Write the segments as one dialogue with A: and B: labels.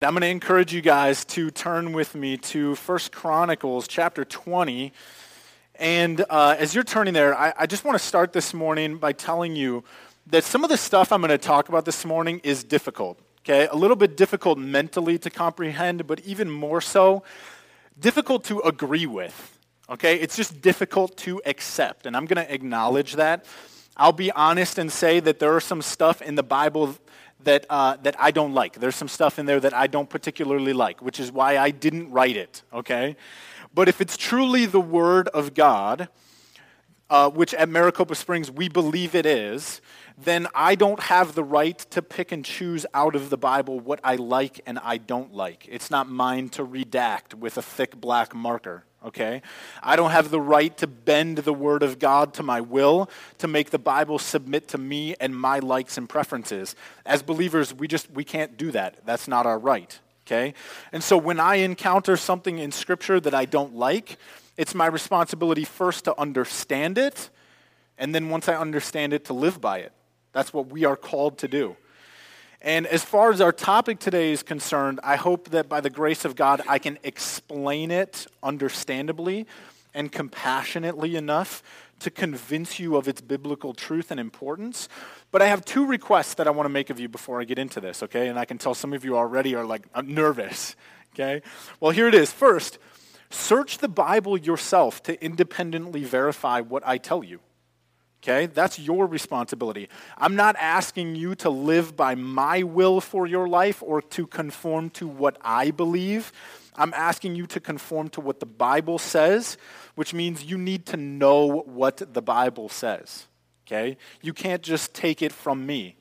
A: I'm going to encourage you guys to turn with me to First Chronicles chapter 20. And uh, as you're turning there, I, I just want to start this morning by telling you that some of the stuff I'm going to talk about this morning is difficult. Okay, a little bit difficult mentally to comprehend, but even more so, difficult to agree with. Okay, it's just difficult to accept, and I'm going to acknowledge that. I'll be honest and say that there are some stuff in the Bible that, uh, that I don't like. There's some stuff in there that I don't particularly like, which is why I didn't write it, okay? But if it's truly the Word of God, uh, which at Maricopa Springs we believe it is, then I don't have the right to pick and choose out of the Bible what I like and I don't like. It's not mine to redact with a thick black marker okay? I don't have the right to bend the Word of God to my will, to make the Bible submit to me and my likes and preferences. As believers, we just, we can't do that. That's not our right, okay? And so when I encounter something in Scripture that I don't like, it's my responsibility first to understand it, and then once I understand it, to live by it. That's what we are called to do. And as far as our topic today is concerned, I hope that by the grace of God, I can explain it understandably and compassionately enough to convince you of its biblical truth and importance. But I have two requests that I want to make of you before I get into this, okay? And I can tell some of you already are like uh, nervous, okay? Well, here it is. First, search the Bible yourself to independently verify what I tell you. Okay? That's your responsibility. I'm not asking you to live by my will for your life or to conform to what I believe. I'm asking you to conform to what the Bible says, which means you need to know what the Bible says. Okay? You can't just take it from me.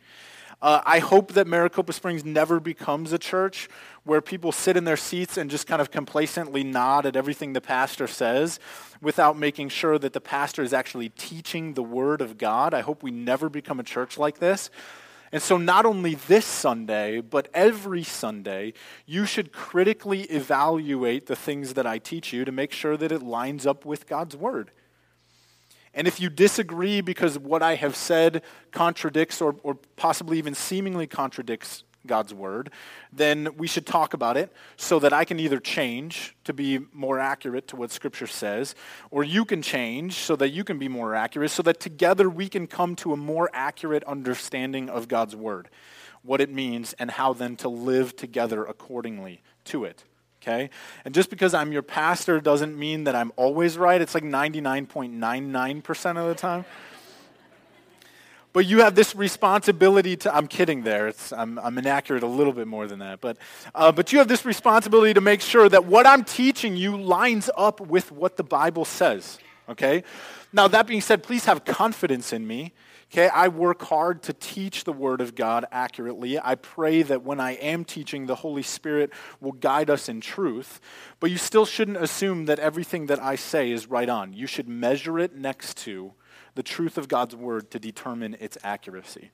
A: Uh, I hope that Maricopa Springs never becomes a church where people sit in their seats and just kind of complacently nod at everything the pastor says without making sure that the pastor is actually teaching the Word of God. I hope we never become a church like this. And so, not only this Sunday, but every Sunday, you should critically evaluate the things that I teach you to make sure that it lines up with God's Word. And if you disagree because what I have said contradicts or, or possibly even seemingly contradicts God's word, then we should talk about it so that I can either change to be more accurate to what Scripture says, or you can change so that you can be more accurate, so that together we can come to a more accurate understanding of God's word, what it means, and how then to live together accordingly to it. Okay? And just because I'm your pastor doesn't mean that I'm always right. It's like 99.99% of the time. But you have this responsibility to, I'm kidding there, I'm, I'm inaccurate a little bit more than that. But, uh, but you have this responsibility to make sure that what I'm teaching you lines up with what the Bible says. Okay? Now, that being said, please have confidence in me. Okay, I work hard to teach the Word of God accurately. I pray that when I am teaching, the Holy Spirit will guide us in truth. But you still shouldn't assume that everything that I say is right on. You should measure it next to the truth of God's word to determine its accuracy.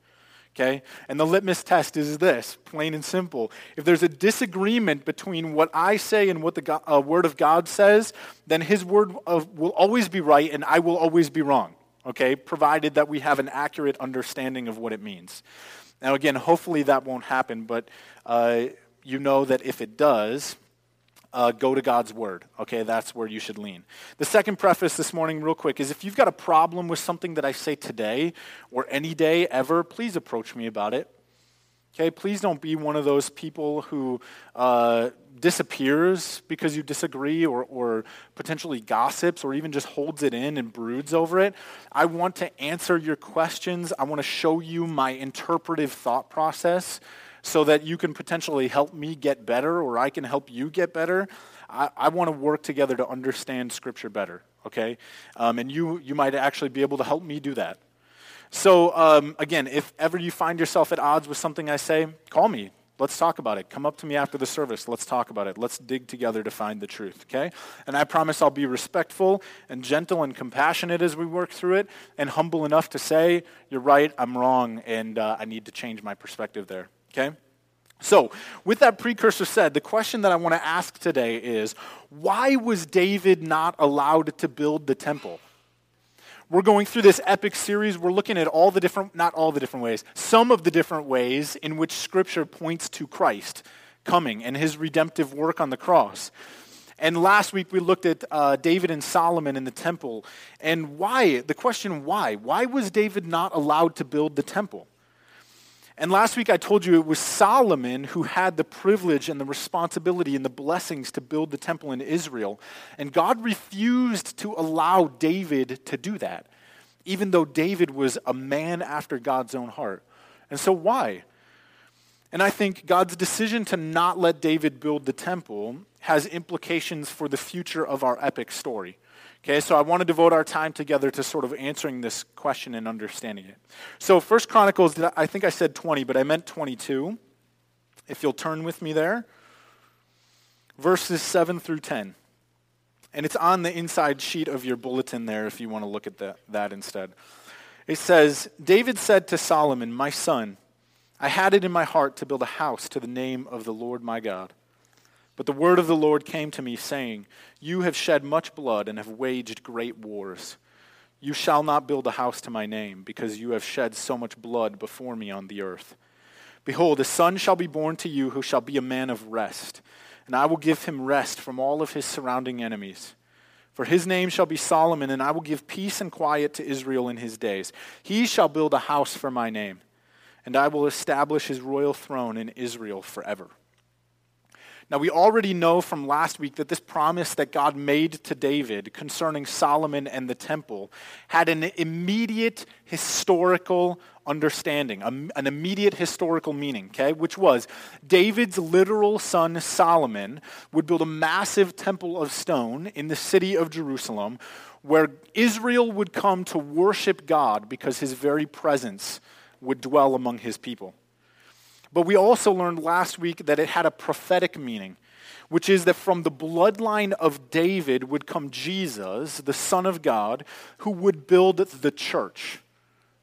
A: Okay? And the litmus test is this, plain and simple. If there's a disagreement between what I say and what the God, uh, word of God says, then his word of, will always be right and I will always be wrong. Okay? Provided that we have an accurate understanding of what it means. Now, again, hopefully that won't happen, but uh, you know that if it does, uh, go to God's Word. Okay, that's where you should lean. The second preface this morning, real quick, is if you've got a problem with something that I say today or any day ever, please approach me about it. Okay, please don't be one of those people who uh, disappears because you disagree or, or potentially gossips or even just holds it in and broods over it. I want to answer your questions. I want to show you my interpretive thought process so that you can potentially help me get better or I can help you get better. I, I want to work together to understand Scripture better, okay? Um, and you, you might actually be able to help me do that. So, um, again, if ever you find yourself at odds with something I say, call me. Let's talk about it. Come up to me after the service. Let's talk about it. Let's dig together to find the truth, okay? And I promise I'll be respectful and gentle and compassionate as we work through it, and humble enough to say, You're right, I'm wrong, and uh, I need to change my perspective there. Okay? So, with that precursor said, the question that I want to ask today is why was David not allowed to build the temple? We're going through this epic series. We're looking at all the different, not all the different ways, some of the different ways in which Scripture points to Christ. coming and his redemptive work on the cross. And last week we looked at uh, David and Solomon in the temple. And why? The question why? Why was David not allowed to build the temple? And last week I told you it was Solomon who had the privilege and the responsibility and the blessings to build the temple in Israel. And God refused to allow David to do that, even though David was a man after God's own heart. And so why? And I think God's decision to not let David build the temple has implications for the future of our epic story. Okay, so I want to devote our time together to sort of answering this question and understanding it. So, First Chronicles, I think I said 20, but I meant 22. If you'll turn with me there, verses 7 through 10. And it's on the inside sheet of your bulletin there if you want to look at that, that instead. It says David said to Solomon, My son, I had it in my heart to build a house to the name of the Lord my God. But the word of the Lord came to me, saying, You have shed much blood and have waged great wars. You shall not build a house to my name, because you have shed so much blood before me on the earth. Behold, a son shall be born to you who shall be a man of rest, and I will give him rest from all of his surrounding enemies. For his name shall be Solomon, and I will give peace and quiet to Israel in his days. He shall build a house for my name, and I will establish his royal throne in Israel forever. Now, we already know from last week that this promise that God made to David concerning Solomon and the temple had an immediate historical understanding, an immediate historical meaning, okay, which was David's literal son Solomon would build a massive temple of stone in the city of Jerusalem where Israel would come to worship God because his very presence would dwell among his people. But we also learned last week that it had a prophetic meaning, which is that from the bloodline of David would come Jesus, the Son of God, who would build the church,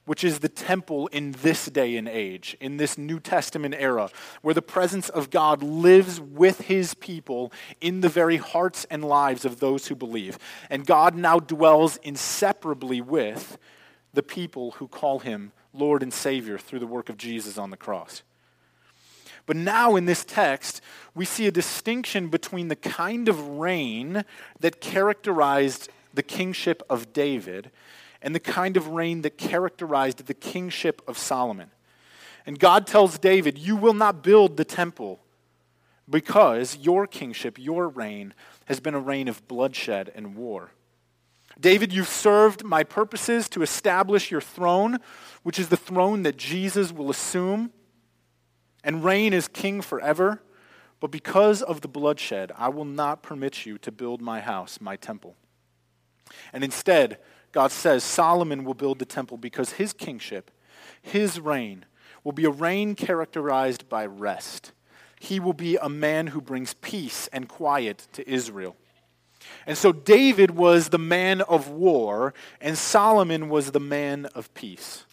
A: which is the temple in this day and age, in this New Testament era, where the presence of God lives with his people in the very hearts and lives of those who believe. And God now dwells inseparably with the people who call him Lord and Savior through the work of Jesus on the cross. But now in this text, we see a distinction between the kind of reign that characterized the kingship of David and the kind of reign that characterized the kingship of Solomon. And God tells David, You will not build the temple because your kingship, your reign, has been a reign of bloodshed and war. David, you've served my purposes to establish your throne, which is the throne that Jesus will assume and reign as king forever. But because of the bloodshed, I will not permit you to build my house, my temple. And instead, God says Solomon will build the temple because his kingship, his reign, will be a reign characterized by rest. He will be a man who brings peace and quiet to Israel. And so David was the man of war, and Solomon was the man of peace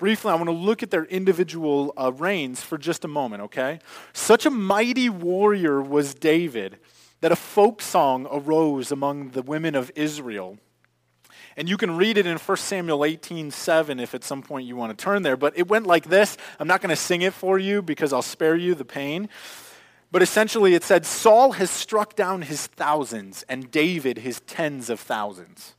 A: briefly, I want to look at their individual uh, reigns for just a moment, okay? Such a mighty warrior was David that a folk song arose among the women of Israel. And you can read it in 1 Samuel 18 7 if at some point you want to turn there. But it went like this. I'm not going to sing it for you because I'll spare you the pain. But essentially, it said Saul has struck down his thousands and David his tens of thousands.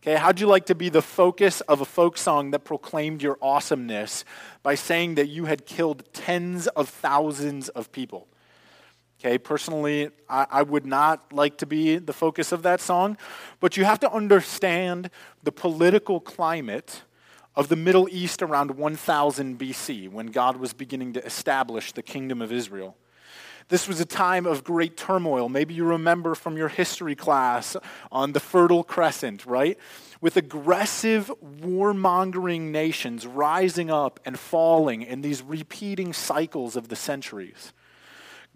A: Okay, how'd you like to be the focus of a folk song that proclaimed your awesomeness by saying that you had killed tens of thousands of people? Okay, personally, I, I, would not like to be the focus of that song, but you have to understand the political climate of the Middle East around 1000 BC when God was beginning to establish the kingdom of Israel. This was a time of great turmoil. Maybe you remember from your history class on the Fertile Crescent, right? With aggressive, warmongering nations rising up and falling in these repeating cycles of the centuries.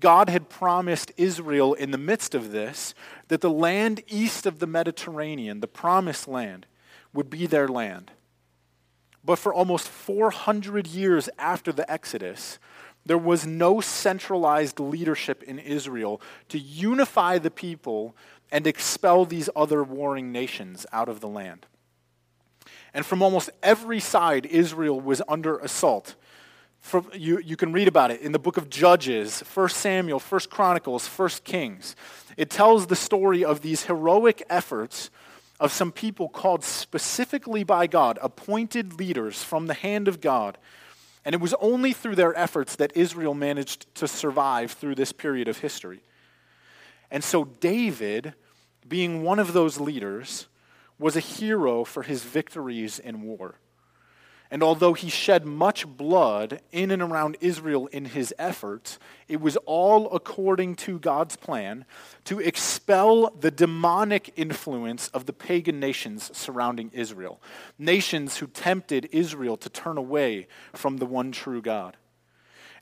A: God had promised Israel in the midst of this that the land east of the Mediterranean, the promised land, would be their land. But for almost 400 years after the Exodus, there was no centralized leadership in Israel to unify the people and expel these other warring nations out of the land. And from almost every side, Israel was under assault. You, you can read about it in the book of Judges, 1 Samuel, 1 Chronicles, 1 Kings. It tells the story of these heroic efforts of some people called specifically by God, appointed leaders from the hand of God. And it was only through their efforts that Israel managed to survive through this period of history. And so, David, being one of those leaders, was a hero for his victories in war. And although he shed much blood in and around Israel in his efforts, it was all according to God's plan to expel the demonic influence of the pagan nations surrounding Israel, nations who tempted Israel to turn away from the one true God.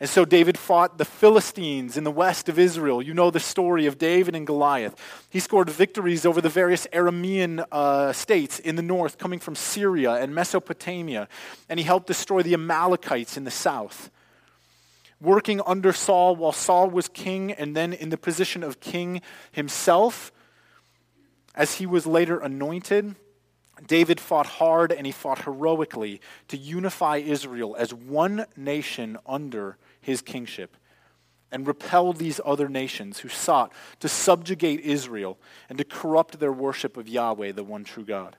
A: And so David fought the Philistines in the west of Israel. You know the story of David and Goliath. He scored victories over the various Aramean uh, states in the north, coming from Syria and Mesopotamia. And he helped destroy the Amalekites in the south. Working under Saul while Saul was king and then in the position of king himself, as he was later anointed. David fought hard and he fought heroically to unify Israel as one nation under his kingship and repel these other nations who sought to subjugate Israel and to corrupt their worship of Yahweh, the one true God.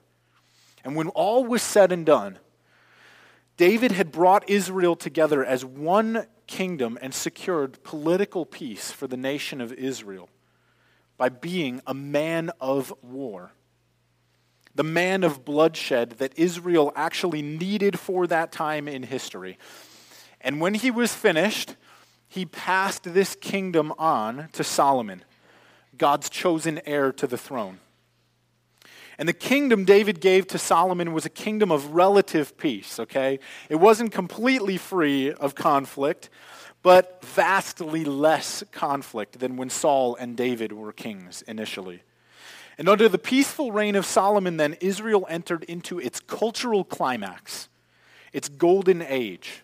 A: And when all was said and done, David had brought Israel together as one kingdom and secured political peace for the nation of Israel by being a man of war. The man of bloodshed that Israel actually needed for that time in history. And when he was finished, he passed this kingdom on to Solomon, God's chosen heir to the throne. And the kingdom David gave to Solomon was a kingdom of relative peace, okay? It wasn't completely free of conflict, but vastly less conflict than when Saul and David were kings initially. And under the peaceful reign of Solomon, then, Israel entered into its cultural climax, its golden age.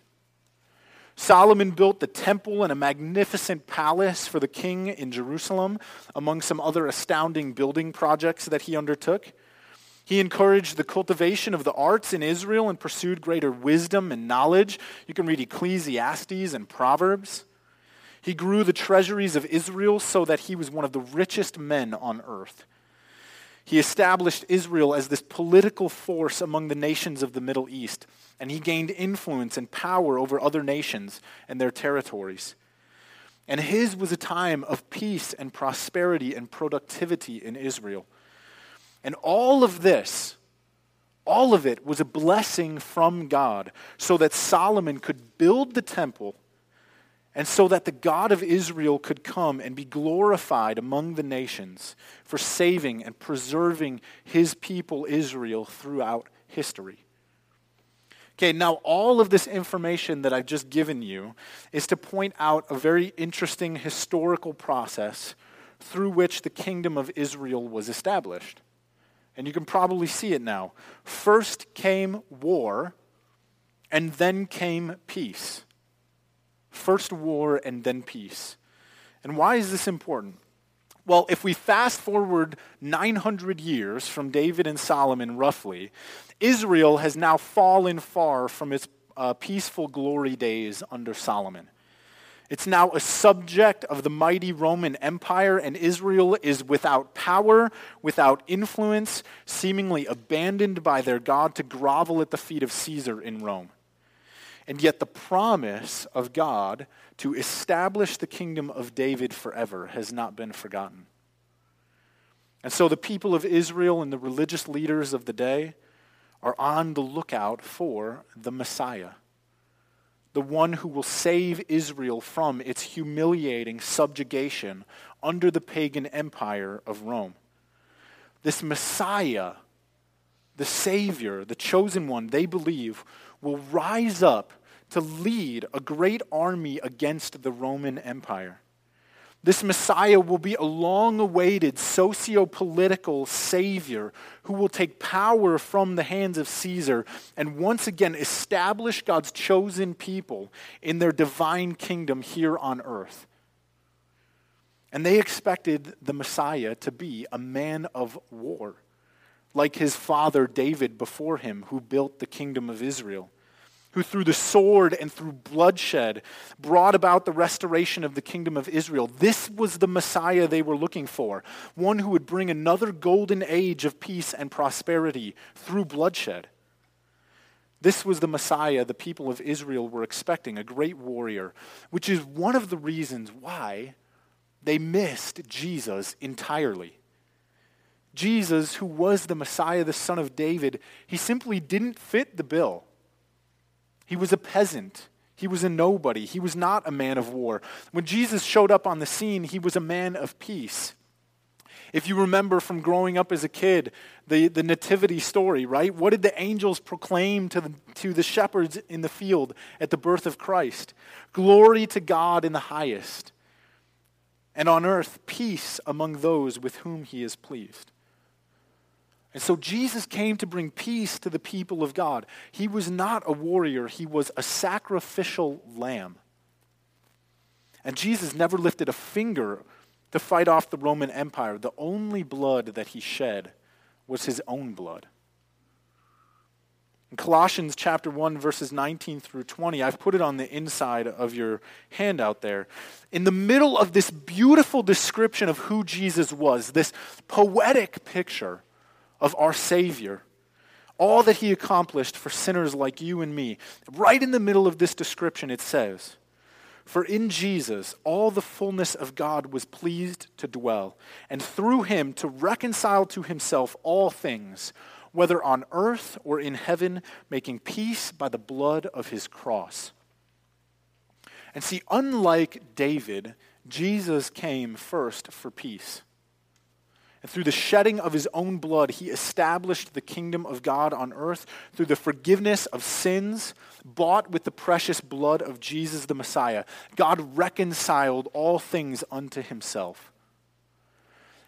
A: Solomon built the temple and a magnificent palace for the king in Jerusalem, among some other astounding building projects that he undertook. He encouraged the cultivation of the arts in Israel and pursued greater wisdom and knowledge. You can read Ecclesiastes and Proverbs. He grew the treasuries of Israel so that he was one of the richest men on earth. He established Israel as this political force among the nations of the Middle East, and he gained influence and power over other nations and their territories. And his was a time of peace and prosperity and productivity in Israel. And all of this, all of it was a blessing from God, so that Solomon could build the temple and so that the God of Israel could come and be glorified among the nations for saving and preserving his people Israel throughout history. Okay, now all of this information that I've just given you is to point out a very interesting historical process through which the kingdom of Israel was established. And you can probably see it now. First came war, and then came peace. First war and then peace. And why is this important? Well, if we fast forward 900 years from David and Solomon, roughly, Israel has now fallen far from its uh, peaceful glory days under Solomon. It's now a subject of the mighty Roman Empire, and Israel is without power, without influence, seemingly abandoned by their God to grovel at the feet of Caesar in Rome. And yet, the promise of God to establish the kingdom of David forever has not been forgotten. And so, the people of Israel and the religious leaders of the day are on the lookout for the Messiah, the one who will save Israel from its humiliating subjugation under the pagan empire of Rome. This Messiah, the Savior, the chosen one, they believe, will rise up to lead a great army against the Roman Empire. This Messiah will be a long awaited socio political savior who will take power from the hands of Caesar and once again establish God's chosen people in their divine kingdom here on earth. And they expected the Messiah to be a man of war, like his father David before him, who built the kingdom of Israel. Who through the sword and through bloodshed brought about the restoration of the kingdom of Israel. This was the Messiah they were looking for, one who would bring another golden age of peace and prosperity through bloodshed. This was the Messiah the people of Israel were expecting, a great warrior, which is one of the reasons why they missed Jesus entirely. Jesus, who was the Messiah, the son of David, he simply didn't fit the bill. He was a peasant. He was a nobody. He was not a man of war. When Jesus showed up on the scene, he was a man of peace. If you remember from growing up as a kid, the, the nativity story, right? What did the angels proclaim to the, to the shepherds in the field at the birth of Christ? Glory to God in the highest, and on earth, peace among those with whom he is pleased. And so Jesus came to bring peace to the people of God. He was not a warrior, he was a sacrificial lamb. And Jesus never lifted a finger to fight off the Roman Empire. The only blood that he shed was his own blood. In Colossians chapter 1 verses 19 through 20, I've put it on the inside of your handout there. In the middle of this beautiful description of who Jesus was, this poetic picture of our Savior, all that he accomplished for sinners like you and me. Right in the middle of this description, it says, For in Jesus all the fullness of God was pleased to dwell, and through him to reconcile to himself all things, whether on earth or in heaven, making peace by the blood of his cross. And see, unlike David, Jesus came first for peace. And through the shedding of his own blood, he established the kingdom of God on earth through the forgiveness of sins bought with the precious blood of Jesus the Messiah. God reconciled all things unto himself.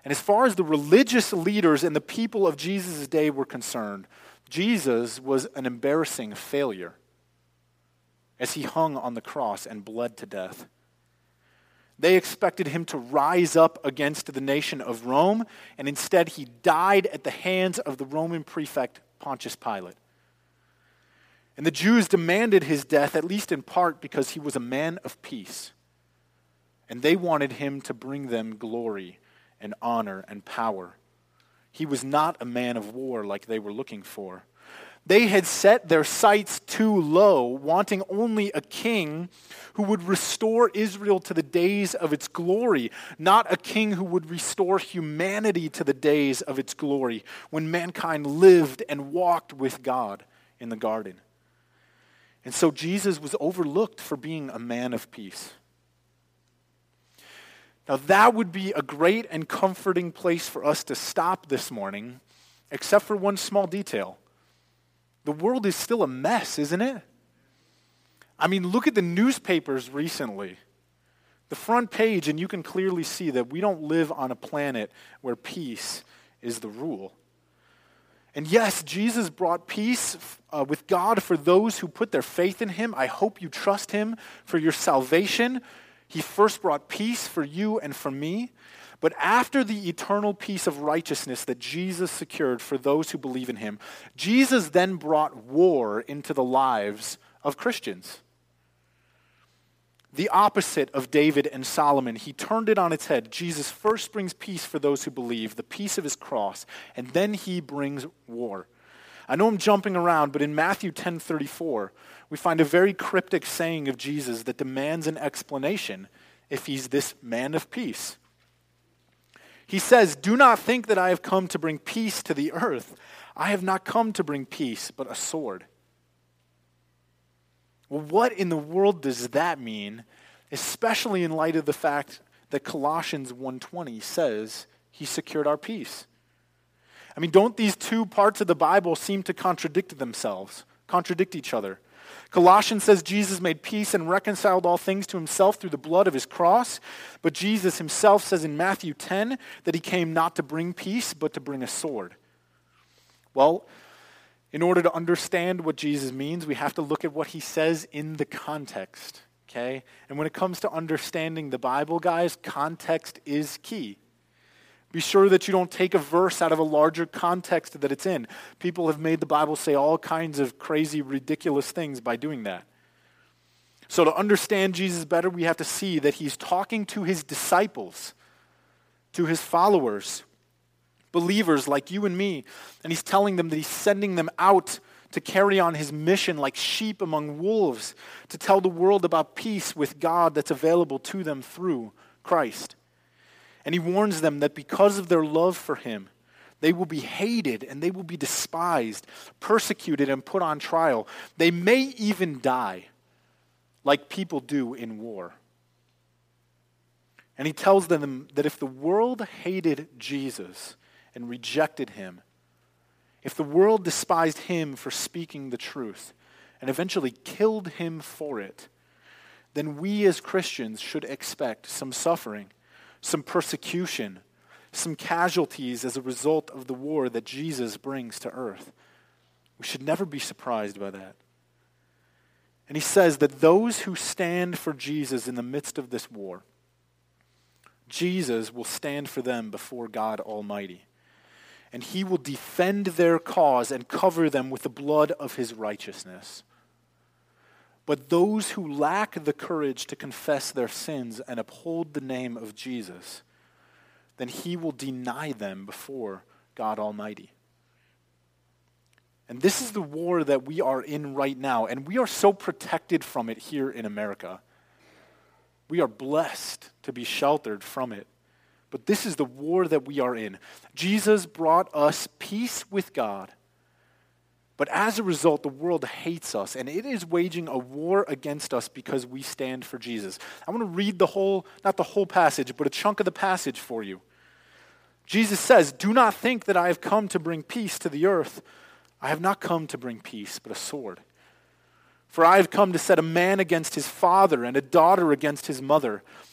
A: And as far as the religious leaders and the people of Jesus' day were concerned, Jesus was an embarrassing failure as he hung on the cross and bled to death. They expected him to rise up against the nation of Rome, and instead he died at the hands of the Roman prefect Pontius Pilate. And the Jews demanded his death, at least in part because he was a man of peace. And they wanted him to bring them glory and honor and power. He was not a man of war like they were looking for. They had set their sights too low, wanting only a king who would restore Israel to the days of its glory, not a king who would restore humanity to the days of its glory when mankind lived and walked with God in the garden. And so Jesus was overlooked for being a man of peace. Now, that would be a great and comforting place for us to stop this morning, except for one small detail. The world is still a mess, isn't it? I mean, look at the newspapers recently. The front page, and you can clearly see that we don't live on a planet where peace is the rule. And yes, Jesus brought peace uh, with God for those who put their faith in him. I hope you trust him for your salvation. He first brought peace for you and for me. But after the eternal peace of righteousness that Jesus secured for those who believe in him, Jesus then brought war into the lives of Christians. The opposite of David and Solomon, he turned it on its head. Jesus first brings peace for those who believe, the peace of his cross, and then he brings war. I know I'm jumping around, but in Matthew 10:34, we find a very cryptic saying of Jesus that demands an explanation if he's this man of peace. He says, Do not think that I have come to bring peace to the earth. I have not come to bring peace, but a sword. Well, what in the world does that mean, especially in light of the fact that Colossians 1:20 says he secured our peace? I mean, don't these two parts of the Bible seem to contradict themselves, contradict each other? Colossians says Jesus made peace and reconciled all things to himself through the blood of his cross. But Jesus himself says in Matthew 10 that he came not to bring peace, but to bring a sword. Well, in order to understand what Jesus means, we have to look at what he says in the context. Okay? And when it comes to understanding the Bible, guys, context is key. Be sure that you don't take a verse out of a larger context that it's in. People have made the Bible say all kinds of crazy, ridiculous things by doing that. So, to understand Jesus better, we have to see that he's talking to his disciples, to his followers, believers like you and me, and he's telling them that he's sending them out to carry on his mission like sheep among wolves, to tell the world about peace with God that's available to them through Christ. And he warns them that because of their love for him, they will be hated and they will be despised, persecuted, and put on trial. They may even die, like people do in war. And he tells them that if the world hated Jesus and rejected him, if the world despised him for speaking the truth and eventually killed him for it, then we as Christians should expect some suffering some persecution, some casualties as a result of the war that Jesus brings to earth. We should never be surprised by that. And he says that those who stand for Jesus in the midst of this war, Jesus will stand for them before God Almighty. And he will defend their cause and cover them with the blood of his righteousness. But those who lack the courage to confess their sins and uphold the name of Jesus, then he will deny them before God Almighty. And this is the war that we are in right now, and we are so protected from it here in America. We are blessed to be sheltered from it. But this is the war that we are in. Jesus brought us peace with God but as a result, the world hates us, and it is waging a war against us because we stand for Jesus. I want to read the whole, not the whole passage, but a chunk of the passage for you. Jesus says, Do not think that I have come to bring peace to the earth. I have not come to bring peace, but a sword. For I have come to set a man against his father, and a daughter against his mother,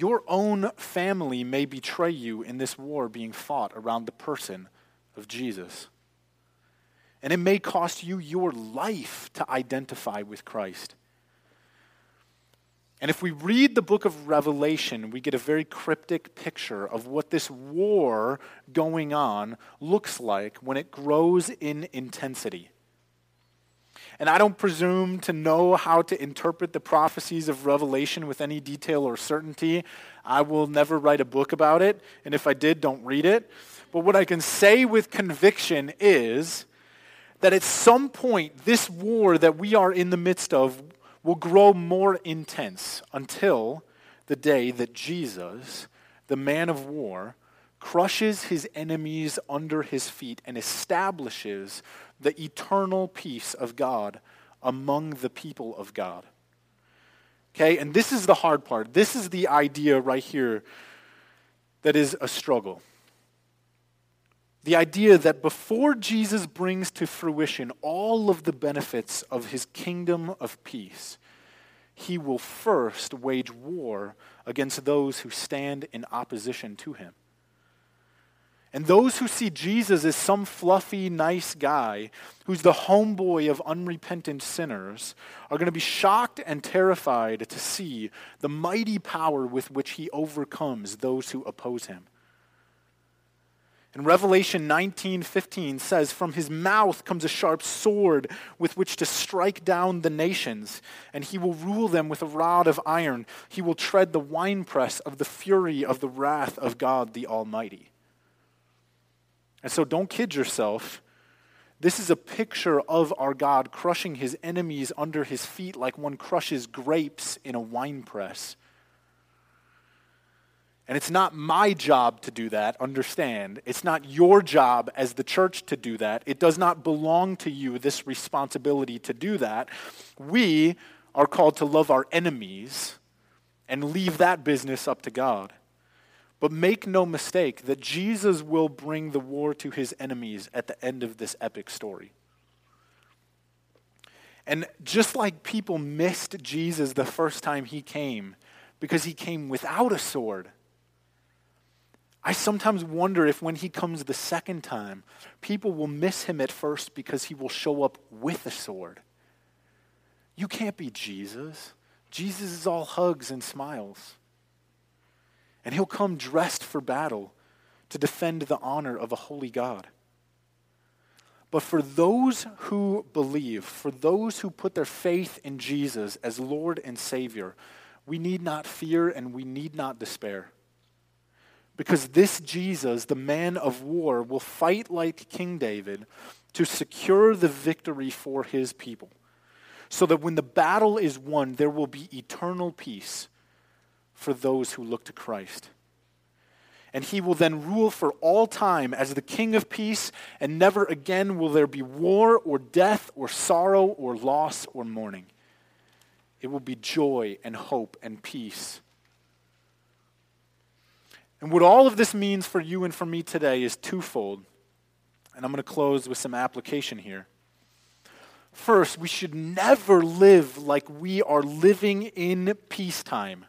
A: Your own family may betray you in this war being fought around the person of Jesus. And it may cost you your life to identify with Christ. And if we read the book of Revelation, we get a very cryptic picture of what this war going on looks like when it grows in intensity. And I don't presume to know how to interpret the prophecies of Revelation with any detail or certainty. I will never write a book about it, and if I did, don't read it. But what I can say with conviction is that at some point, this war that we are in the midst of will grow more intense until the day that Jesus, the man of war, crushes his enemies under his feet and establishes the eternal peace of God among the people of God. Okay, and this is the hard part. This is the idea right here that is a struggle. The idea that before Jesus brings to fruition all of the benefits of his kingdom of peace, he will first wage war against those who stand in opposition to him. And those who see Jesus as some fluffy, nice guy who's the homeboy of unrepentant sinners are going to be shocked and terrified to see the mighty power with which he overcomes those who oppose him. And Revelation 19:15 says, "From his mouth comes a sharp sword with which to strike down the nations, and he will rule them with a rod of iron. He will tread the winepress of the fury of the wrath of God the Almighty." And so don't kid yourself. This is a picture of our God crushing his enemies under his feet like one crushes grapes in a winepress. And it's not my job to do that, understand. It's not your job as the church to do that. It does not belong to you, this responsibility to do that. We are called to love our enemies and leave that business up to God. But make no mistake that Jesus will bring the war to his enemies at the end of this epic story. And just like people missed Jesus the first time he came because he came without a sword, I sometimes wonder if when he comes the second time, people will miss him at first because he will show up with a sword. You can't be Jesus. Jesus is all hugs and smiles. And he'll come dressed for battle to defend the honor of a holy God. But for those who believe, for those who put their faith in Jesus as Lord and Savior, we need not fear and we need not despair. Because this Jesus, the man of war, will fight like King David to secure the victory for his people. So that when the battle is won, there will be eternal peace for those who look to Christ and he will then rule for all time as the King of peace, and never again will there be war or death or sorrow or loss or mourning. It will be joy and hope and peace. And what all of this means for you and for me today is twofold. And I'm going to close with some application here. First, we should never live like we are living in peacetime.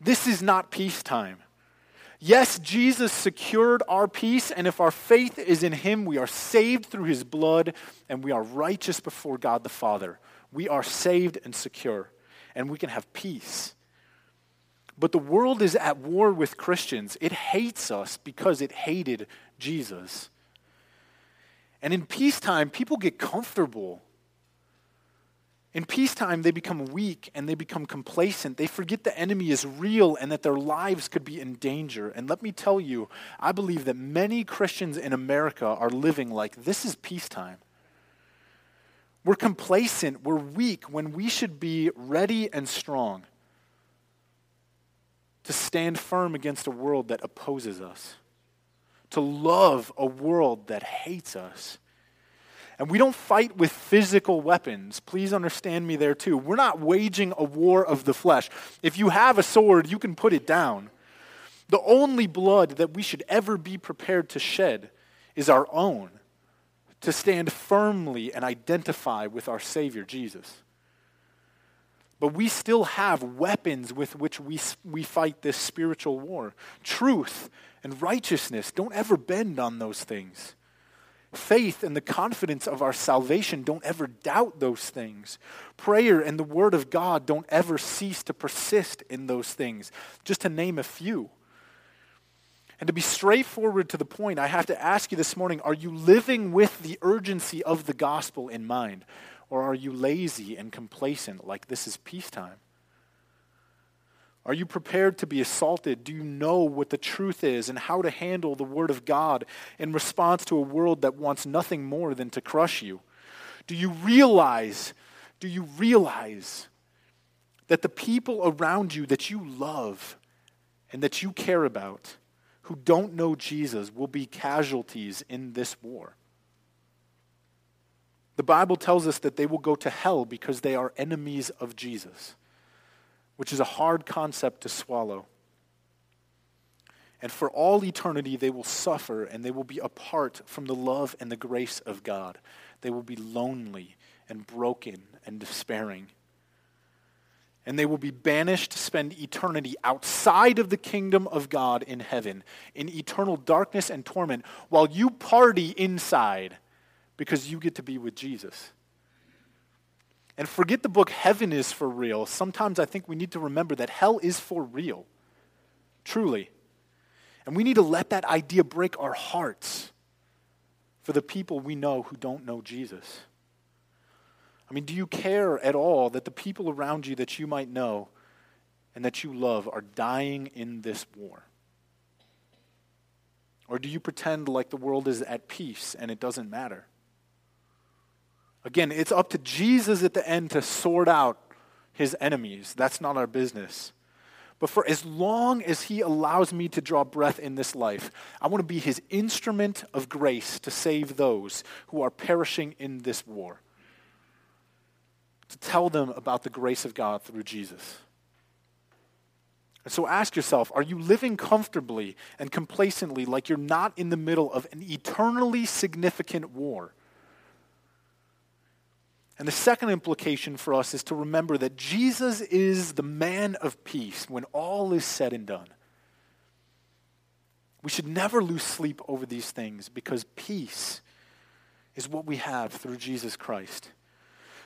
A: This is not peacetime. Yes, Jesus secured our peace, and if our faith is in him, we are saved through his blood and we are righteous before God the Father. We are saved and secure, and we can have peace. But the world is at war with Christians. It hates us because it hated Jesus. And in peacetime, people get comfortable in peacetime, they become weak and they become complacent. They forget the enemy is real and that their lives could be in danger. And let me tell you, I believe that many Christians in America are living like this is peacetime. We're complacent, we're weak when we should be ready and strong to stand firm against a world that opposes us, to love a world that hates us and we don't fight with physical weapons. Please understand me there too. We're not waging a war of the flesh. If you have a sword, you can put it down. The only blood that we should ever be prepared to shed is our own, to stand firmly and identify with our Savior Jesus. But we still have weapons with which we, we fight this spiritual war. Truth and righteousness, don't ever bend on those things faith and the confidence of our salvation, don't ever doubt those things. Prayer and the Word of God don't ever cease to persist in those things, just to name a few. And to be straightforward to the point, I have to ask you this morning are you living with the urgency of the gospel in mind? Or are you lazy and complacent like this is peacetime? Are you prepared to be assaulted? Do you know what the truth is and how to handle the Word of God in response to a world that wants nothing more than to crush you? Do you realize, do you realize that the people around you that you love and that you care about who don't know Jesus will be casualties in this war? The Bible tells us that they will go to hell because they are enemies of Jesus which is a hard concept to swallow. And for all eternity, they will suffer and they will be apart from the love and the grace of God. They will be lonely and broken and despairing. And they will be banished to spend eternity outside of the kingdom of God in heaven, in eternal darkness and torment, while you party inside because you get to be with Jesus. And forget the book Heaven is for real. Sometimes I think we need to remember that hell is for real. Truly. And we need to let that idea break our hearts for the people we know who don't know Jesus. I mean, do you care at all that the people around you that you might know and that you love are dying in this war? Or do you pretend like the world is at peace and it doesn't matter? Again, it's up to Jesus at the end to sort out his enemies. That's not our business. But for as long as he allows me to draw breath in this life, I want to be his instrument of grace to save those who are perishing in this war. To tell them about the grace of God through Jesus. And so ask yourself are you living comfortably and complacently like you're not in the middle of an eternally significant war? And the second implication for us is to remember that Jesus is the man of peace when all is said and done. We should never lose sleep over these things because peace is what we have through Jesus Christ.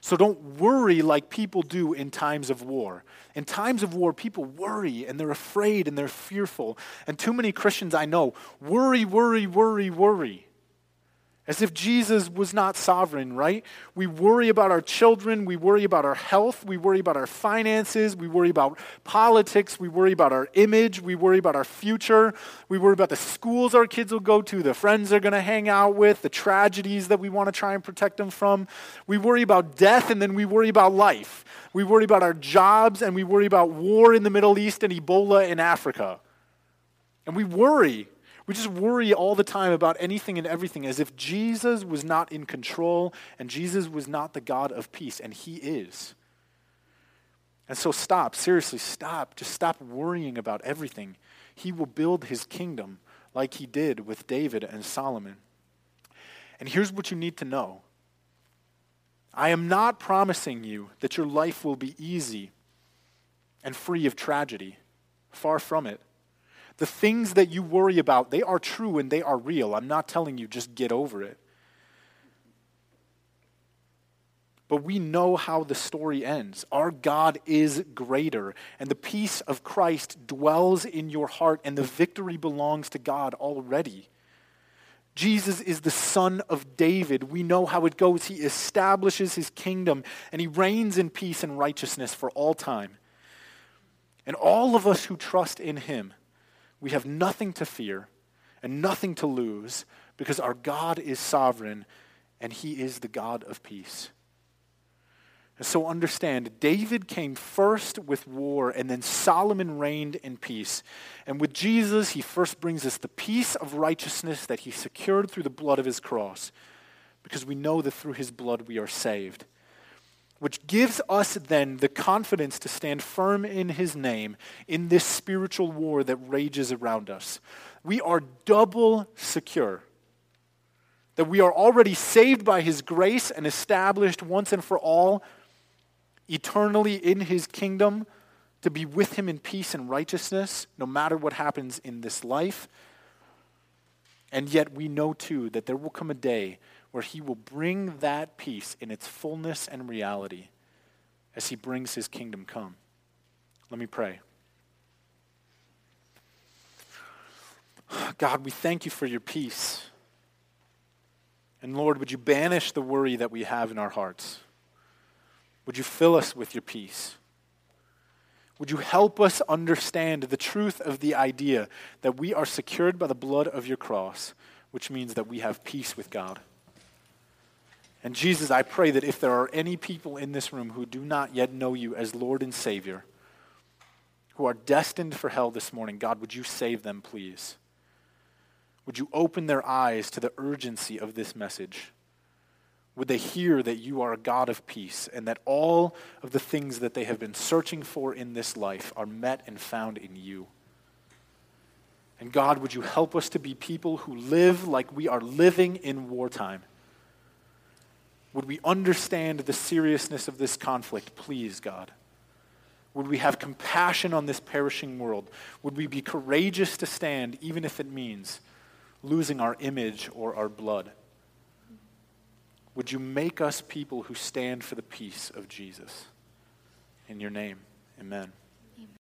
A: So don't worry like people do in times of war. In times of war, people worry and they're afraid and they're fearful. And too many Christians I know worry, worry, worry, worry. As if Jesus was not sovereign, right? We worry about our children. We worry about our health. We worry about our finances. We worry about politics. We worry about our image. We worry about our future. We worry about the schools our kids will go to, the friends they're going to hang out with, the tragedies that we want to try and protect them from. We worry about death and then we worry about life. We worry about our jobs and we worry about war in the Middle East and Ebola in Africa. And we worry we just worry all the time about anything and everything as if Jesus was not in control and Jesus was not the God of peace, and He is. And so stop, seriously, stop. Just stop worrying about everything. He will build His kingdom like He did with David and Solomon. And here's what you need to know I am not promising you that your life will be easy and free of tragedy. Far from it. The things that you worry about, they are true and they are real. I'm not telling you just get over it. But we know how the story ends. Our God is greater, and the peace of Christ dwells in your heart, and the victory belongs to God already. Jesus is the son of David. We know how it goes. He establishes his kingdom, and he reigns in peace and righteousness for all time. And all of us who trust in him, we have nothing to fear and nothing to lose because our God is sovereign and he is the God of peace. And so understand, David came first with war, and then Solomon reigned in peace. And with Jesus, he first brings us the peace of righteousness that he secured through the blood of his cross, because we know that through his blood we are saved which gives us then the confidence to stand firm in his name in this spiritual war that rages around us. We are double secure. That we are already saved by his grace and established once and for all eternally in his kingdom to be with him in peace and righteousness, no matter what happens in this life. And yet we know too that there will come a day where he will bring that peace in its fullness and reality as he brings his kingdom come. Let me pray. God, we thank you for your peace. And Lord, would you banish the worry that we have in our hearts? Would you fill us with your peace? Would you help us understand the truth of the idea that we are secured by the blood of your cross, which means that we have peace with God? And Jesus, I pray that if there are any people in this room who do not yet know you as Lord and Savior, who are destined for hell this morning, God, would you save them, please? Would you open their eyes to the urgency of this message? Would they hear that you are a God of peace and that all of the things that they have been searching for in this life are met and found in you? And God, would you help us to be people who live like we are living in wartime? Would we understand the seriousness of this conflict, please, God? Would we have compassion on this perishing world? Would we be courageous to stand, even if it means losing our image or our blood? Would you make us people who stand for the peace of Jesus? In your name, amen.